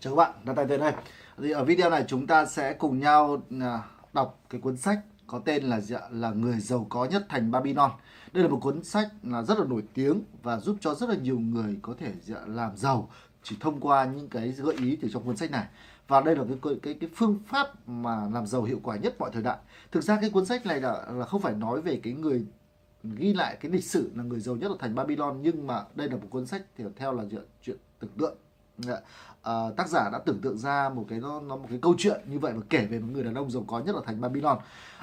chào các bạn, đã tay Tuyền đây. Thì ở video này chúng ta sẽ cùng nhau à, đọc cái cuốn sách có tên là là người giàu có nhất thành Babylon. Đây là một cuốn sách là rất là nổi tiếng và giúp cho rất là nhiều người có thể làm giàu chỉ thông qua những cái gợi ý từ trong cuốn sách này. Và đây là cái cái cái phương pháp mà làm giàu hiệu quả nhất mọi thời đại. Thực ra cái cuốn sách này là, là không phải nói về cái người ghi lại cái lịch sử là người giàu nhất ở thành Babylon nhưng mà đây là một cuốn sách theo theo là chuyện, chuyện tưởng tượng à, tác giả đã tưởng tượng ra một cái nó, nó một cái câu chuyện như vậy mà kể về một người đàn ông giàu có nhất ở thành Babylon.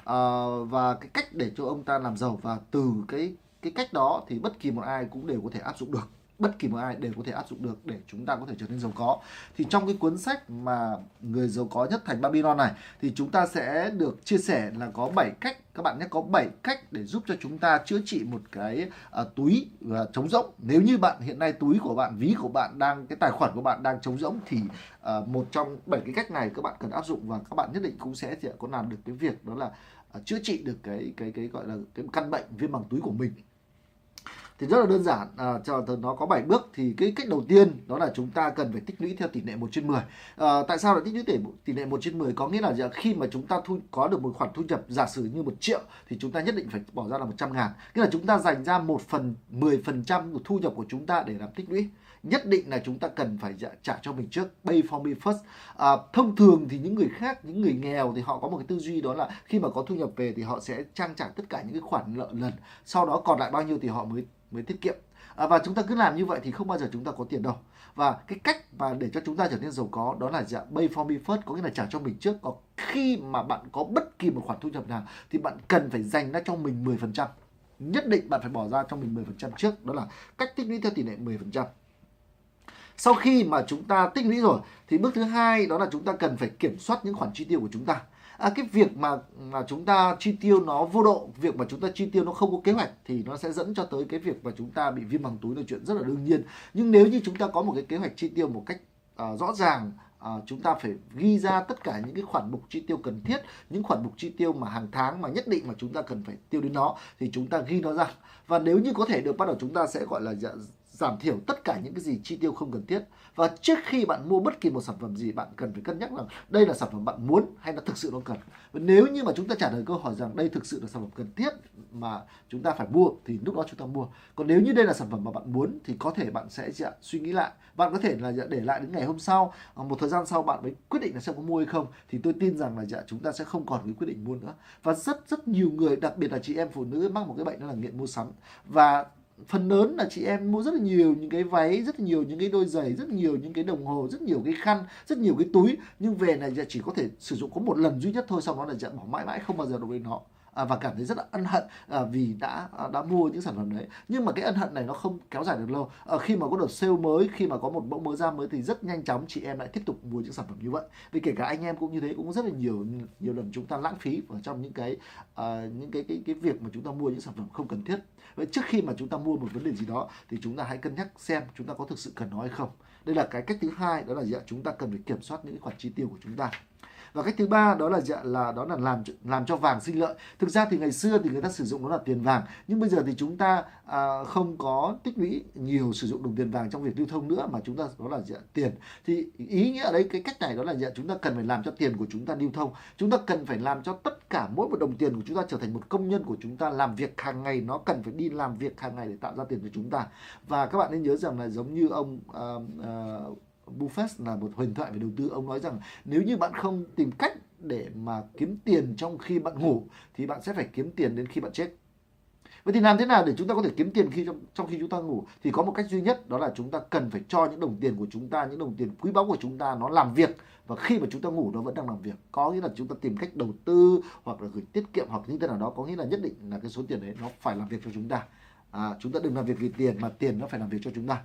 À, và cái cách để cho ông ta làm giàu và từ cái cái cách đó thì bất kỳ một ai cũng đều có thể áp dụng được bất kỳ một ai đều có thể áp dụng được để chúng ta có thể trở nên giàu có. Thì trong cái cuốn sách mà người giàu có nhất thành Babylon này thì chúng ta sẽ được chia sẻ là có 7 cách các bạn nhé có 7 cách để giúp cho chúng ta chữa trị một cái uh, túi uh, trống rỗng. Nếu như bạn hiện nay túi của bạn ví của bạn đang cái tài khoản của bạn đang trống rỗng thì uh, một trong bảy cái cách này các bạn cần áp dụng và các bạn nhất định cũng sẽ có làm được cái việc đó là uh, chữa trị được cái cái cái gọi là cái căn bệnh viêm màng túi của mình thì rất là đơn giản à, cho nó có 7 bước thì cái cách đầu tiên đó là chúng ta cần phải tích lũy theo tỷ lệ 1 trên 10 à, tại sao lại tích lũy tỷ, tỷ lệ 1 trên 10 có nghĩa là khi mà chúng ta thu có được một khoản thu nhập giả sử như một triệu thì chúng ta nhất định phải bỏ ra là 100 ngàn. Nghĩa là chúng ta dành ra một phần 10 phần trăm của thu nhập của chúng ta để làm tích lũy. Nhất định là chúng ta cần phải trả, trả cho mình trước. Pay for me first. À, thông thường thì những người khác những người nghèo thì họ có một cái tư duy đó là khi mà có thu nhập về thì họ sẽ trang trải tất cả những cái khoản nợ lần. Sau đó còn lại bao nhiêu thì họ mới mới tiết kiệm. À, và chúng ta cứ làm như vậy thì không bao giờ chúng ta có tiền đâu. Và cái cách mà để cho chúng ta trở nên giàu có đó là dạng pay for me first có nghĩa là trả cho mình trước. Còn khi mà bạn có bất kỳ một khoản thu nhập nào thì bạn cần phải dành ra cho mình 10% nhất định bạn phải bỏ ra cho mình 10% trước. Đó là cách tích lũy theo tỷ lệ 10% sau khi mà chúng ta tích lũy rồi thì bước thứ hai đó là chúng ta cần phải kiểm soát những khoản chi tiêu của chúng ta à, cái việc mà mà chúng ta chi tiêu nó vô độ việc mà chúng ta chi tiêu nó không có kế hoạch thì nó sẽ dẫn cho tới cái việc mà chúng ta bị viêm bằng túi là chuyện rất là đương nhiên. Nhưng nếu như chúng ta có một cái kế hoạch chi tiêu một cách uh, rõ ràng À, chúng ta phải ghi ra tất cả những cái khoản mục chi tiêu cần thiết những khoản mục chi tiêu mà hàng tháng mà nhất định mà chúng ta cần phải tiêu đến nó thì chúng ta ghi nó ra. Và nếu như có thể được bắt đầu chúng ta sẽ gọi là dạ, giảm thiểu tất cả những cái gì chi tiêu không cần thiết. Và trước khi bạn mua bất kỳ một sản phẩm gì bạn cần phải cân nhắc rằng đây là sản phẩm bạn muốn hay là thực sự nó cần. Và nếu như mà chúng ta trả lời câu hỏi rằng đây thực sự là sản phẩm cần thiết mà chúng ta phải mua thì lúc đó chúng ta mua. Còn nếu như đây là sản phẩm mà bạn muốn thì có thể bạn sẽ dạ, suy nghĩ lại. Bạn có thể là dạ, để lại đến ngày hôm sau ờ, một thời gian sau bạn mới quyết định là sẽ có mua hay không thì tôi tin rằng là dạ, chúng ta sẽ không còn cái quyết định mua nữa. Và rất rất nhiều người đặc biệt là chị em phụ nữ mắc một cái bệnh đó là nghiện mua sắm. Và phần lớn là chị em mua rất là nhiều những cái váy, rất nhiều những cái đôi giày, rất nhiều những cái đồng hồ, rất nhiều cái khăn, rất nhiều cái túi. Nhưng về này chỉ có thể sử dụng có một lần duy nhất thôi, sau đó là dặn bỏ mãi mãi, không bao giờ được đến nó À, và cảm thấy rất là ân hận à, vì đã à, đã mua những sản phẩm đấy. Nhưng mà cái ân hận này nó không kéo dài được lâu. Khi mà có đợt sale mới khi mà có một mẫu mới ra mới thì rất nhanh chóng chị em lại tiếp tục mua những sản phẩm như vậy. Vì kể cả anh em cũng như thế cũng rất là nhiều nhiều lần chúng ta lãng phí ở trong những cái uh, những cái cái cái việc mà chúng ta mua những sản phẩm không cần thiết. Vậy trước khi mà chúng ta mua một vấn đề gì đó thì chúng ta hãy cân nhắc xem chúng ta có thực sự cần nó hay không. Đây là cái cách thứ hai đó là gì ạ? Chúng ta cần phải kiểm soát những khoản chi tiêu của chúng ta và cách thứ ba đó là dạ- là đó là làm làm cho vàng sinh lợi. Thực ra thì ngày xưa thì người ta sử dụng nó là tiền vàng nhưng bây giờ thì chúng ta à, không có tích lũy nhiều sử dụng đồng tiền vàng trong việc lưu thông nữa mà chúng ta đó là dạ, tiền. Thì ý nghĩa ở đây cái cách này đó là dạ, chúng ta cần phải làm cho tiền của chúng ta lưu thông. Chúng ta cần phải làm cho tất cả mỗi một đồng tiền của chúng ta trở thành một công nhân của chúng ta làm việc hàng ngày. Nó cần phải đi làm việc hàng ngày để tạo ra tiền cho chúng ta. Và các bạn nên nhớ rằng là giống như ông uh, uh, Buffett là một huyền thoại về đầu tư ông nói rằng nếu như bạn không tìm cách để mà kiếm tiền trong khi bạn ngủ thì bạn sẽ phải kiếm tiền đến khi bạn chết Vậy thì làm thế nào để chúng ta có thể kiếm tiền khi trong, trong khi chúng ta ngủ? Thì có một cách duy nhất đó là chúng ta cần phải cho những đồng tiền của chúng ta, những đồng tiền quý báu của chúng ta nó làm việc và khi mà chúng ta ngủ nó vẫn đang làm việc. Có nghĩa là chúng ta tìm cách đầu tư hoặc là gửi tiết kiệm hoặc như thế nào đó có nghĩa là nhất định là cái số tiền đấy nó phải làm việc cho chúng ta. À, chúng ta đừng làm việc vì tiền mà tiền nó phải làm việc cho chúng ta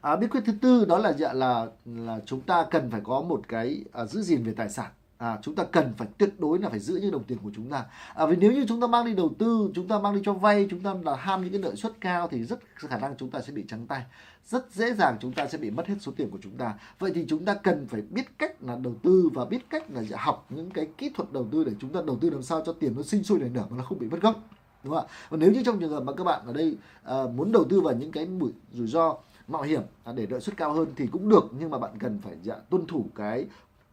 à, bí quyết thứ tư đó là dạ là là chúng ta cần phải có một cái à, giữ gìn về tài sản. À, chúng ta cần phải tuyệt đối là phải giữ những đồng tiền của chúng ta. À, vì nếu như chúng ta mang đi đầu tư chúng ta mang đi cho vay chúng ta là ham những cái lợi suất cao thì rất khả năng chúng ta sẽ bị trắng tay. Rất dễ dàng chúng ta sẽ bị mất hết số tiền của chúng ta. Vậy thì chúng ta cần phải biết cách là đầu tư và biết cách là dạ học những cái kỹ thuật đầu tư để chúng ta đầu tư làm sao cho tiền nó sinh sôi nảy nở mà nó không bị mất gốc. Đúng không ạ? Và nếu như trong trường hợp mà các bạn ở đây uh, muốn đầu tư vào những cái rủi ro mạo hiểm à, để lợi suất cao hơn thì cũng được nhưng mà bạn cần phải dạ, tuân thủ cái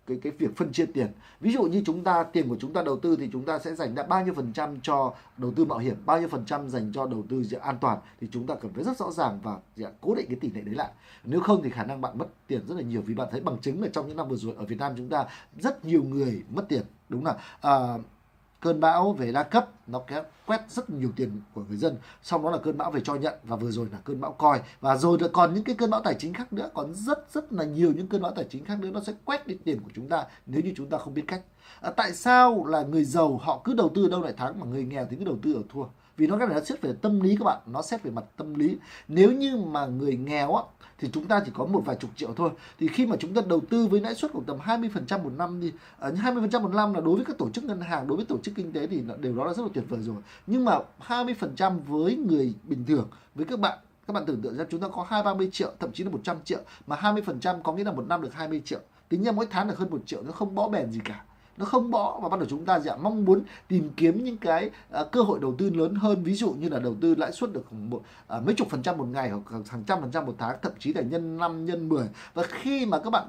cái cái việc phân chia tiền. Ví dụ như chúng ta tiền của chúng ta đầu tư thì chúng ta sẽ dành ra bao nhiêu phần trăm cho đầu tư mạo hiểm bao nhiêu phần trăm dành cho đầu tư dạ, an toàn thì chúng ta cần phải rất rõ ràng và dạ, cố định cái tỷ lệ đấy lại. Nếu không thì khả năng bạn mất tiền rất là nhiều vì bạn thấy bằng chứng là trong những năm vừa rồi ở Việt Nam chúng ta rất nhiều người mất tiền đúng là à, cơn bão về đa cấp nó quét rất nhiều tiền của người dân. Xong đó là cơn bão về cho nhận và vừa rồi là cơn bão coi và rồi là còn những cái cơn bão tài chính khác nữa còn rất rất là nhiều những cơn bão tài chính khác nữa nó sẽ quét đi tiền của chúng ta nếu như chúng ta không biết cách. À, tại sao là người giàu họ cứ đầu tư đâu lại thắng mà người nghèo thì cứ đầu tư ở thua? Vì nó cái này nó xét về tâm lý các bạn nó xét về mặt tâm lý. Nếu như mà người nghèo á thì chúng ta chỉ có một vài chục triệu thôi. Thì khi mà chúng ta đầu tư với lãi suất của tầm 20% một năm đi ở à, 20% một năm là đối với các tổ chức ngân hàng đối với tổ chức kinh tế thì đều đó là rất là tuyệt vời rồi. Nhưng mà 20% với người bình thường với các bạn các bạn tưởng tượng ra chúng ta có hai ba mươi triệu thậm chí là 100 triệu mà 20% có nghĩa là một năm được 20 triệu. Tính ra mỗi tháng được hơn một triệu nó không bỏ bèn gì cả nó không bỏ và bắt đầu chúng ta sẽ mong muốn tìm kiếm những cái uh, cơ hội đầu tư lớn hơn. Ví dụ như là đầu tư lãi suất được một uh, mấy chục phần trăm một ngày hoặc hàng trăm phần trăm một tháng thậm chí là nhân 5 nhân 10 và khi mà các bạn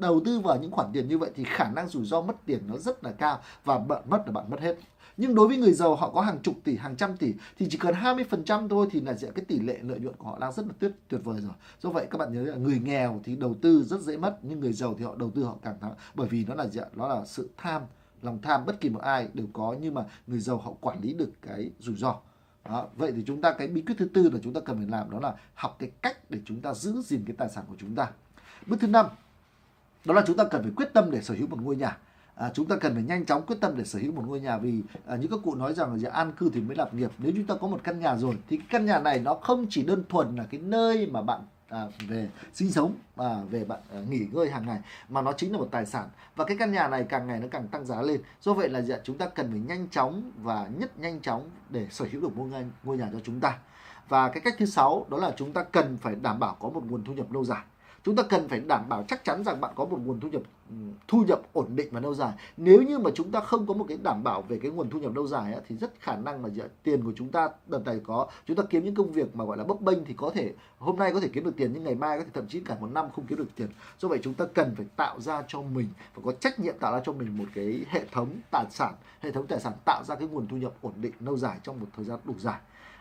đầu tư vào những khoản tiền như vậy thì khả năng rủi ro mất tiền nó rất là cao và bạn mất là bạn mất hết. Nhưng đối với người giàu, họ có hàng chục tỷ, hàng trăm tỷ thì chỉ cần 20% thôi thì là cái tỷ lệ lợi nhuận của họ đang rất là tuyệt tuyệt vời rồi. Do vậy các bạn nhớ là người nghèo thì đầu tư rất dễ mất, nhưng người giàu thì họ đầu tư họ càng thắng. Bởi vì nó là gì nó là sự tham, lòng tham, bất kỳ một ai đều có nhưng mà người giàu họ quản lý được cái rủi ro. Đó. vậy thì chúng ta cái bí quyết thứ tư là chúng ta cần phải làm đó là học cái cách để chúng ta giữ gìn cái tài sản của chúng ta. Bước thứ năm đó là chúng ta cần phải quyết tâm để sở hữu một ngôi nhà. À, chúng ta cần phải nhanh chóng quyết tâm để sở hữu một ngôi nhà vì à, như các cụ nói rằng là an cư thì mới lập nghiệp. Nếu chúng ta có một căn nhà rồi thì cái căn nhà này nó không chỉ đơn thuần là cái nơi mà bạn à, về sinh sống à, về bạn à, nghỉ ngơi hàng ngày mà nó chính là một tài sản. Và cái căn nhà này càng ngày nó càng tăng giá lên. Do vậy là dạ, chúng ta cần phải nhanh chóng và nhất nhanh chóng để sở hữu được ngôi ngôi nhà cho chúng ta. Và cái cách thứ sáu đó là chúng ta cần phải đảm bảo có một nguồn thu nhập lâu dài chúng ta cần phải đảm bảo chắc chắn rằng bạn có một nguồn thu nhập ừ, thu nhập ổn định và lâu dài. Nếu như mà chúng ta không có một cái đảm bảo về cái nguồn thu nhập lâu dài ấy, thì rất khả năng mà dạ, tiền của chúng ta đợt này có. Chúng ta kiếm những công việc mà gọi là bấp bênh thì có thể hôm nay có thể kiếm được tiền nhưng ngày mai có thể thậm chí cả một năm không kiếm được tiền. Do vậy chúng ta cần phải tạo ra cho mình và có trách nhiệm tạo ra cho mình một cái hệ thống tài sản hệ thống tài sản tạo ra cái nguồn thu nhập ổn định lâu dài trong một thời gian đủ dài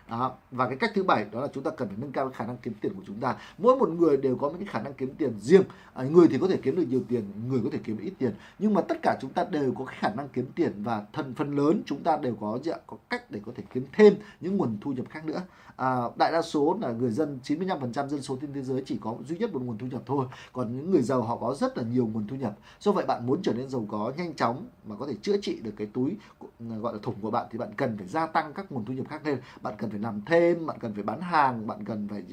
đó. và cái cách thứ bảy đó là chúng ta cần phải nâng cao cái khả năng kiếm tiền của chúng ta. Mỗi một người đều có những khả năng kiếm tiền riêng. À, người thì có thể kiếm được nhiều tiền người có thể kiếm ít tiền. Nhưng mà tất cả chúng ta đều có khả năng kiếm tiền và thần phần lớn chúng ta đều có có cách để có thể kiếm thêm những nguồn thu nhập khác nữa à, đại đa số là người dân 95% dân số trên thế giới chỉ có duy nhất một nguồn thu nhập thôi. Còn những người giàu họ có rất là nhiều nguồn thu nhập. Do vậy bạn muốn trở nên giàu có nhanh chóng mà có thể chữa trị được cái túi à, gọi là thủng của bạn thì bạn cần phải gia tăng các nguồn thu nhập khác lên. Bạn cần phải làm thêm bạn cần phải bán hàng bạn cần phải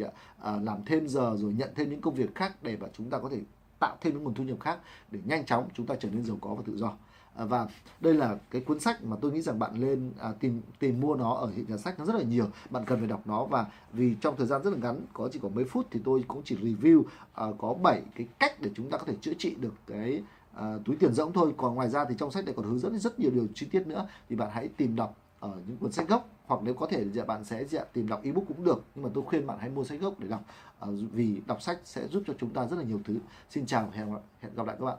à, làm thêm giờ rồi nhận thêm những công việc khác để mà chúng ta có thể tạo thêm những nguồn thu nhập khác để nhanh chóng chúng ta trở nên giàu có và tự do. À, và đây là cái cuốn sách mà tôi nghĩ rằng bạn lên à, tìm tìm mua nó ở hiện nhà sách nó rất là nhiều. Bạn cần phải đọc nó và vì trong thời gian rất là ngắn có chỉ có mấy phút thì tôi cũng chỉ review à, có 7 cái cách để chúng ta có thể chữa trị được cái à, túi tiền rỗng thôi. Còn ngoài ra thì trong sách này còn hướng dẫn rất nhiều điều chi tiết nữa. Thì bạn hãy tìm đọc ở những cuốn sách gốc hoặc nếu có thể thì bạn sẽ dạ, tìm đọc ebook cũng được. Nhưng mà tôi khuyên bạn hãy mua sách gốc để đọc à, vì đọc sách sẽ giúp cho chúng ta rất là nhiều thứ. Xin chào hẹn gặp lại các bạn.